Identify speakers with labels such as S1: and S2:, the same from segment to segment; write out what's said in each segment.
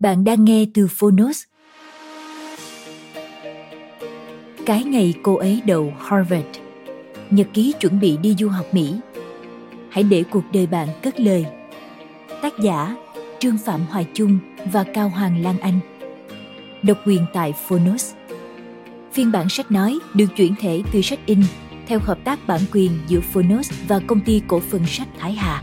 S1: Bạn đang nghe từ Phonos. Cái ngày cô ấy đậu Harvard, nhật ký chuẩn bị đi du học Mỹ. Hãy để cuộc đời bạn cất lời. Tác giả Trương Phạm Hoài Trung và Cao Hoàng Lan Anh. Độc quyền tại Phonos. Phiên bản sách nói được chuyển thể từ sách in theo hợp tác bản quyền giữa Phonos và công ty cổ phần sách Thái Hà.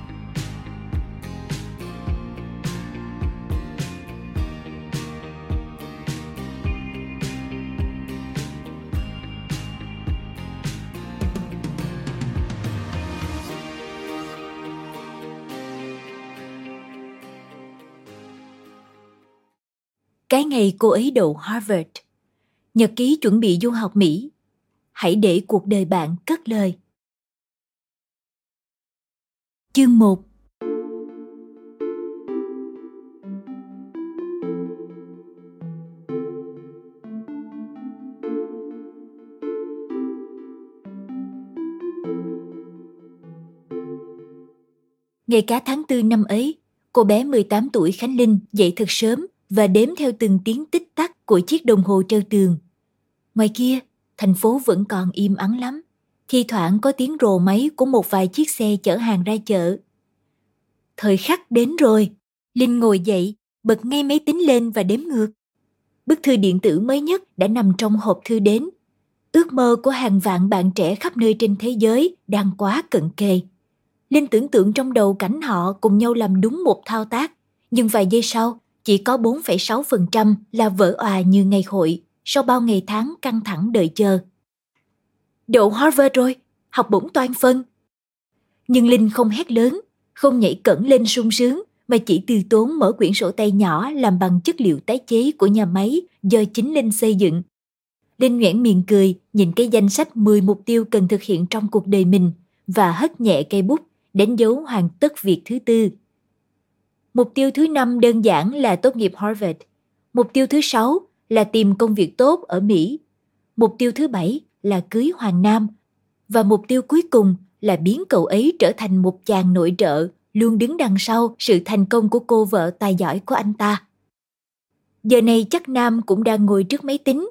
S1: Cái ngày cô ấy đậu Harvard. Nhật ký chuẩn bị du học Mỹ. Hãy để cuộc đời bạn cất lời. Chương 1 Ngày cả tháng tư năm ấy, cô bé 18 tuổi Khánh Linh dậy thật sớm và đếm theo từng tiếng tích tắc của chiếc đồng hồ treo tường. Ngoài kia, thành phố vẫn còn im ắng lắm. Thi thoảng có tiếng rồ máy của một vài chiếc xe chở hàng ra chợ. Thời khắc đến rồi. Linh ngồi dậy, bật ngay máy tính lên và đếm ngược. Bức thư điện tử mới nhất đã nằm trong hộp thư đến. Ước mơ của hàng vạn bạn trẻ khắp nơi trên thế giới đang quá cận kề. Linh tưởng tượng trong đầu cảnh họ cùng nhau làm đúng một thao tác, nhưng vài giây sau, chỉ có 4,6% là vỡ òa như ngày hội sau bao ngày tháng căng thẳng đợi chờ. Đậu Harvard rồi, học bổng toàn phân. Nhưng Linh không hét lớn, không nhảy cẩn lên sung sướng mà chỉ từ tốn mở quyển sổ tay nhỏ làm bằng chất liệu tái chế của nhà máy do chính Linh xây dựng. Linh nhoẻn miệng cười nhìn cái danh sách 10 mục tiêu cần thực hiện trong cuộc đời mình và hất nhẹ cây bút đánh dấu hoàn tất việc thứ tư Mục tiêu thứ năm đơn giản là tốt nghiệp Harvard. Mục tiêu thứ sáu là tìm công việc tốt ở Mỹ. Mục tiêu thứ bảy là cưới Hoàng Nam. Và mục tiêu cuối cùng là biến cậu ấy trở thành một chàng nội trợ luôn đứng đằng sau sự thành công của cô vợ tài giỏi của anh ta. Giờ này chắc Nam cũng đang ngồi trước máy tính.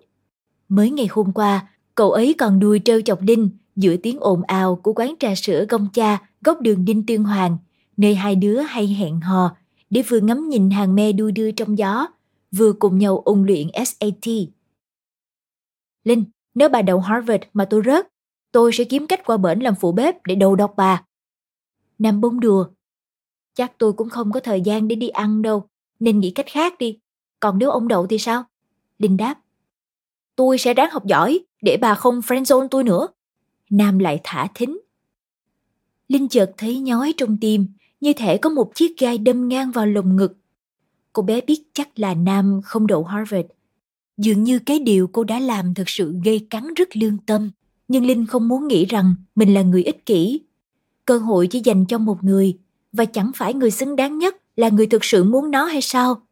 S1: Mới ngày hôm qua, cậu ấy còn đùi trêu chọc Linh giữa tiếng ồn ào của quán trà sữa công cha góc đường Đinh Tuyên Hoàng, nơi hai đứa hay hẹn hò để vừa ngắm nhìn hàng me đu đưa trong gió, vừa cùng nhau ôn luyện SAT. Linh, nếu bà đậu Harvard mà tôi rớt, tôi sẽ kiếm cách qua bển làm phụ bếp để đầu độc bà. Nam bông đùa. Chắc tôi cũng không có thời gian để đi ăn đâu, nên nghĩ cách khác đi. Còn nếu ông đậu thì sao? Linh đáp. Tôi sẽ ráng học giỏi, để bà không friendzone tôi nữa. Nam lại thả thính. Linh chợt thấy nhói trong tim như thể có một chiếc gai đâm ngang vào lồng ngực. Cô bé biết chắc là Nam, không đậu Harvard. Dường như cái điều cô đã làm thực sự gây cắn rất lương tâm. Nhưng Linh không muốn nghĩ rằng mình là người ích kỷ. Cơ hội chỉ dành cho một người, và chẳng phải người xứng đáng nhất là người thực sự muốn nó hay sao?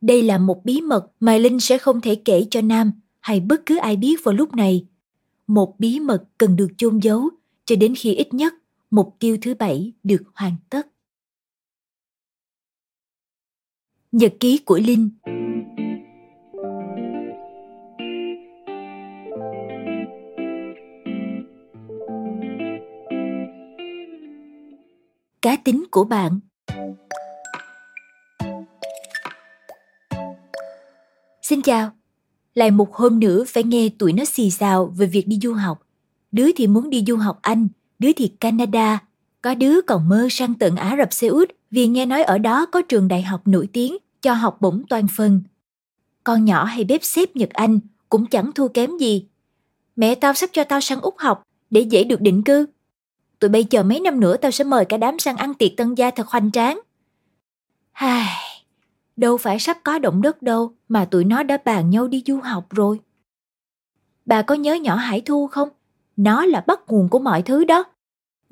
S1: Đây là một bí mật mà Linh sẽ không thể kể cho Nam, hay bất cứ ai biết vào lúc này. Một bí mật cần được chôn giấu cho đến khi ít nhất mục tiêu thứ bảy được hoàn tất. Nhật ký của Linh Cá tính của bạn Xin chào, lại một hôm nữa phải nghe tụi nó xì xào về việc đi du học. Đứa thì muốn đi du học Anh, đứa thì canada có đứa còn mơ sang tận ả rập xê út vì nghe nói ở đó có trường đại học nổi tiếng cho học bổng toàn phần con nhỏ hay bếp xếp nhật anh cũng chẳng thua kém gì mẹ tao sắp cho tao sang úc học để dễ được định cư tụi bây chờ mấy năm nữa tao sẽ mời cả đám sang ăn tiệc tân gia thật hoành tráng. Hài, đâu phải sắp có động đất đâu mà tụi nó đã bàn nhau đi du học rồi. Bà có nhớ nhỏ Hải Thu không? Nó là bắt nguồn của mọi thứ đó.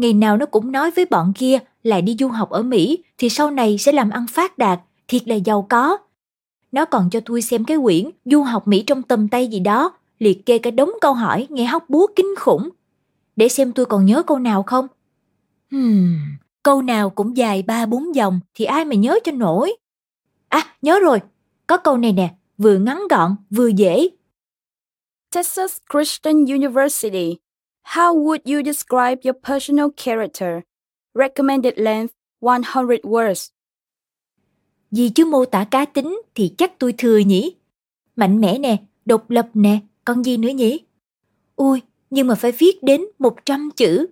S1: Ngày nào nó cũng nói với bọn kia là đi du học ở Mỹ thì sau này sẽ làm ăn phát đạt, thiệt là giàu có. Nó còn cho tôi xem cái quyển du học Mỹ trong tầm tay gì đó, liệt kê cả đống câu hỏi nghe hóc búa kinh khủng để xem tôi còn nhớ câu nào không. Hmm, câu nào cũng dài ba bốn dòng thì ai mà nhớ cho nổi. À, nhớ rồi, có câu này nè, vừa ngắn gọn, vừa dễ.
S2: Texas Christian University. How would you describe your personal character? Recommended length 100 words.
S1: Vì chứ mô tả cá tính thì chắc tôi thừa nhỉ. Mạnh mẽ nè, độc lập nè, còn gì nữa nhỉ? Ui, nhưng mà phải viết đến 100 chữ.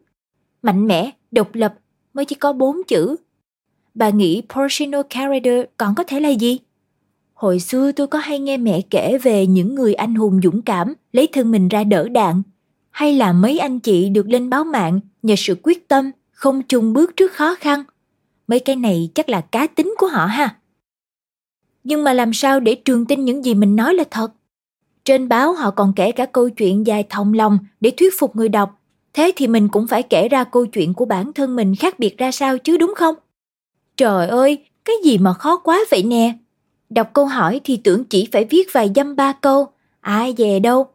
S1: Mạnh mẽ, độc lập mới chỉ có 4 chữ. Bà nghĩ personal character còn có thể là gì? Hồi xưa tôi có hay nghe mẹ kể về những người anh hùng dũng cảm lấy thân mình ra đỡ đạn, hay là mấy anh chị được lên báo mạng nhờ sự quyết tâm, không chung bước trước khó khăn. Mấy cái này chắc là cá tính của họ ha. Nhưng mà làm sao để trường tin những gì mình nói là thật? Trên báo họ còn kể cả câu chuyện dài thòng lòng để thuyết phục người đọc. Thế thì mình cũng phải kể ra câu chuyện của bản thân mình khác biệt ra sao chứ đúng không? Trời ơi, cái gì mà khó quá vậy nè? Đọc câu hỏi thì tưởng chỉ phải viết vài dăm ba câu, ai về đâu.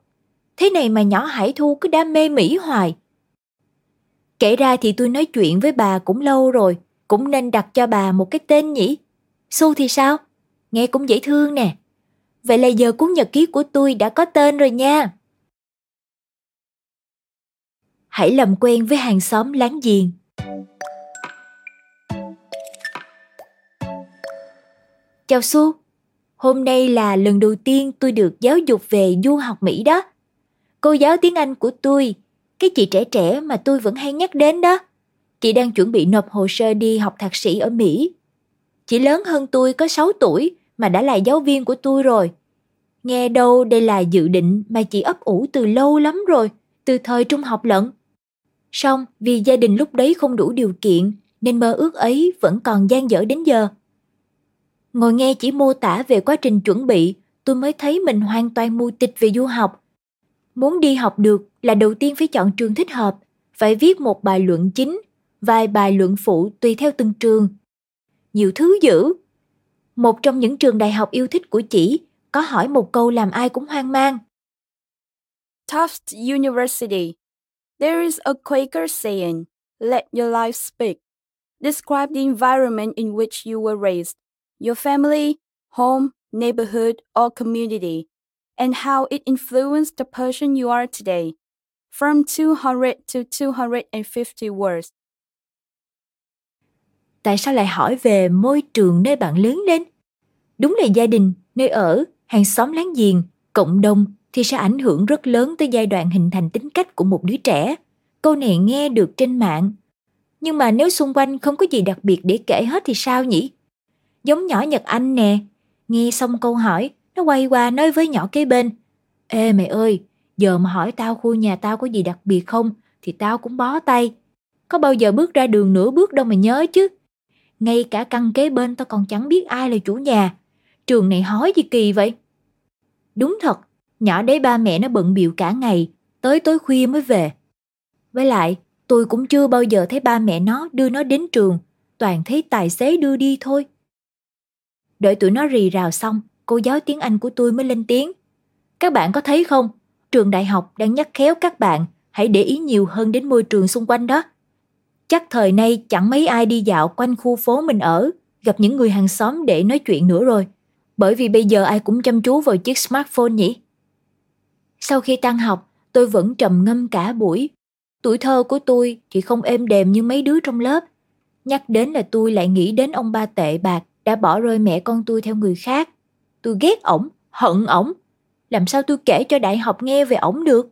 S1: Thế này mà nhỏ Hải Thu cứ đam mê Mỹ hoài. Kể ra thì tôi nói chuyện với bà cũng lâu rồi, cũng nên đặt cho bà một cái tên nhỉ? Su thì sao? Nghe cũng dễ thương nè. Vậy là giờ cuốn nhật ký của tôi đã có tên rồi nha. Hãy làm quen với hàng xóm láng giềng. Chào Su, hôm nay là lần đầu tiên tôi được giáo dục về du học Mỹ đó. Cô giáo tiếng Anh của tôi, cái chị trẻ trẻ mà tôi vẫn hay nhắc đến đó. Chị đang chuẩn bị nộp hồ sơ đi học thạc sĩ ở Mỹ. Chị lớn hơn tôi có 6 tuổi mà đã là giáo viên của tôi rồi. Nghe đâu đây là dự định mà chị ấp ủ từ lâu lắm rồi, từ thời trung học lận. Xong vì gia đình lúc đấy không đủ điều kiện nên mơ ước ấy vẫn còn gian dở đến giờ. Ngồi nghe chỉ mô tả về quá trình chuẩn bị, tôi mới thấy mình hoàn toàn mù tịch về du học. Muốn đi học được là đầu tiên phải chọn trường thích hợp, phải viết một bài luận chính, vài bài luận phụ tùy theo từng trường. Nhiều thứ dữ. Một trong những trường đại học yêu thích của chị có hỏi một câu làm ai cũng hoang mang.
S2: Tufts University. There is a Quaker saying, let your life speak. Describe the environment in which you were raised, your family, home, neighborhood, or community, and how it influenced the person you are today. From 200 to 250 words.
S1: Tại sao lại hỏi về môi trường nơi bạn lớn lên? Đúng là gia đình, nơi ở, hàng xóm láng giềng, cộng đồng thì sẽ ảnh hưởng rất lớn tới giai đoạn hình thành tính cách của một đứa trẻ. Câu này nghe được trên mạng. Nhưng mà nếu xung quanh không có gì đặc biệt để kể hết thì sao nhỉ? Giống nhỏ Nhật Anh nè, nghe xong câu hỏi, nó quay qua nói với nhỏ kế bên. Ê mày ơi, giờ mà hỏi tao khu nhà tao có gì đặc biệt không thì tao cũng bó tay. Có bao giờ bước ra đường nửa bước đâu mà nhớ chứ. Ngay cả căn kế bên tao còn chẳng biết ai là chủ nhà. Trường này hói gì kỳ vậy? Đúng thật, nhỏ đấy ba mẹ nó bận biểu cả ngày, tới tối khuya mới về. Với lại, tôi cũng chưa bao giờ thấy ba mẹ nó đưa nó đến trường, toàn thấy tài xế đưa đi thôi. Đợi tụi nó rì rào xong, cô giáo tiếng Anh của tôi mới lên tiếng. Các bạn có thấy không, trường đại học đang nhắc khéo các bạn hãy để ý nhiều hơn đến môi trường xung quanh đó. Chắc thời nay chẳng mấy ai đi dạo quanh khu phố mình ở, gặp những người hàng xóm để nói chuyện nữa rồi bởi vì bây giờ ai cũng chăm chú vào chiếc smartphone nhỉ. Sau khi tan học, tôi vẫn trầm ngâm cả buổi. Tuổi thơ của tôi thì không êm đềm như mấy đứa trong lớp. Nhắc đến là tôi lại nghĩ đến ông ba tệ bạc đã bỏ rơi mẹ con tôi theo người khác. Tôi ghét ổng, hận ổng. Làm sao tôi kể cho đại học nghe về ổng được?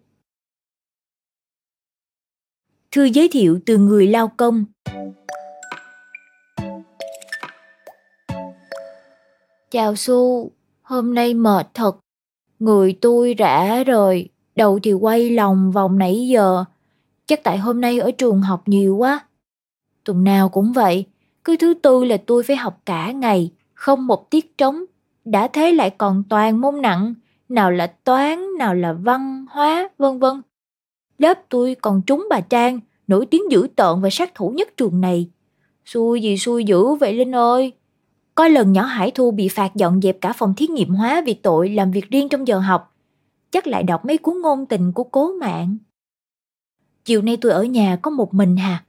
S1: Thư giới thiệu từ người lao công Chào Su, hôm nay mệt thật. Người tôi rã rồi, đầu thì quay lòng vòng nãy giờ. Chắc tại hôm nay ở trường học nhiều quá. Tuần nào cũng vậy, cứ thứ tư là tôi phải học cả ngày, không một tiết trống. Đã thế lại còn toàn môn nặng, nào là toán, nào là văn, hóa, vân vân. Lớp tôi còn trúng bà Trang, nổi tiếng dữ tợn và sát thủ nhất trường này. Xui gì xui dữ vậy Linh ơi. Có lần nhỏ Hải Thu bị phạt dọn dẹp cả phòng thí nghiệm hóa vì tội làm việc riêng trong giờ học. Chắc lại đọc mấy cuốn ngôn tình của cố mạng. Chiều nay tôi ở nhà có một mình hà.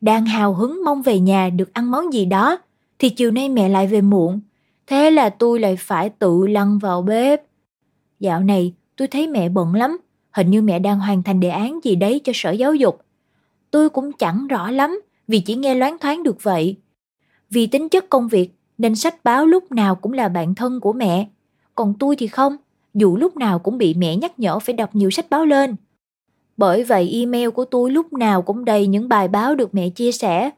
S1: Đang hào hứng mong về nhà được ăn món gì đó, thì chiều nay mẹ lại về muộn. Thế là tôi lại phải tự lăn vào bếp. Dạo này tôi thấy mẹ bận lắm, hình như mẹ đang hoàn thành đề án gì đấy cho sở giáo dục. Tôi cũng chẳng rõ lắm vì chỉ nghe loáng thoáng được vậy. Vì tính chất công việc nên sách báo lúc nào cũng là bạn thân của mẹ. Còn tôi thì không, dù lúc nào cũng bị mẹ nhắc nhở phải đọc nhiều sách báo lên. Bởi vậy email của tôi lúc nào cũng đầy những bài báo được mẹ chia sẻ.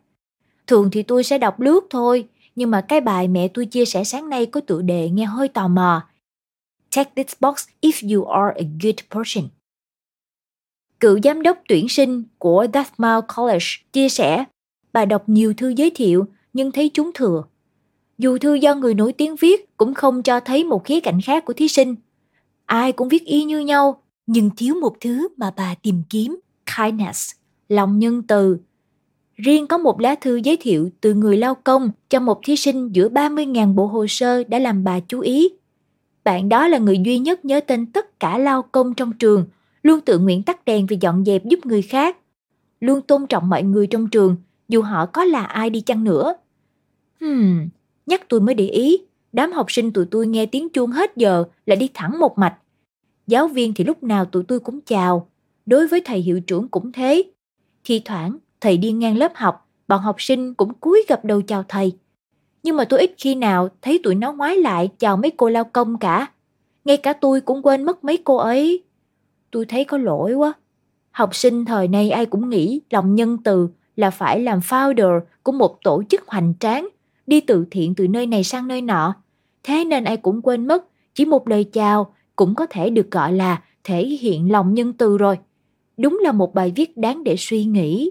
S1: Thường thì tôi sẽ đọc lướt thôi, nhưng mà cái bài mẹ tôi chia sẻ sáng nay có tựa đề nghe hơi tò mò. Check this box if you are a good person. Cựu giám đốc tuyển sinh của Dartmouth College chia sẻ, bà đọc nhiều thư giới thiệu nhưng thấy chúng thừa. Dù thư do người nổi tiếng viết cũng không cho thấy một khía cạnh khác của thí sinh. Ai cũng viết y như nhau, nhưng thiếu một thứ mà bà tìm kiếm, kindness, lòng nhân từ. Riêng có một lá thư giới thiệu từ người lao công cho một thí sinh giữa 30.000 bộ hồ sơ đã làm bà chú ý. Bạn đó là người duy nhất nhớ tên tất cả lao công trong trường, luôn tự nguyện tắt đèn vì dọn dẹp giúp người khác. Luôn tôn trọng mọi người trong trường, dù họ có là ai đi chăng nữa. Hmm, nhắc tôi mới để ý, đám học sinh tụi tôi nghe tiếng chuông hết giờ là đi thẳng một mạch. Giáo viên thì lúc nào tụi tôi cũng chào, đối với thầy hiệu trưởng cũng thế. Thì thoảng, thầy đi ngang lớp học, bọn học sinh cũng cúi gập đầu chào thầy. Nhưng mà tôi ít khi nào thấy tụi nó ngoái lại chào mấy cô lao công cả. Ngay cả tôi cũng quên mất mấy cô ấy. Tôi thấy có lỗi quá. Học sinh thời nay ai cũng nghĩ lòng nhân từ là phải làm founder của một tổ chức hoành tráng, đi từ thiện từ nơi này sang nơi nọ. Thế nên ai cũng quên mất, chỉ một lời chào cũng có thể được gọi là thể hiện lòng nhân từ rồi. Đúng là một bài viết đáng để suy nghĩ.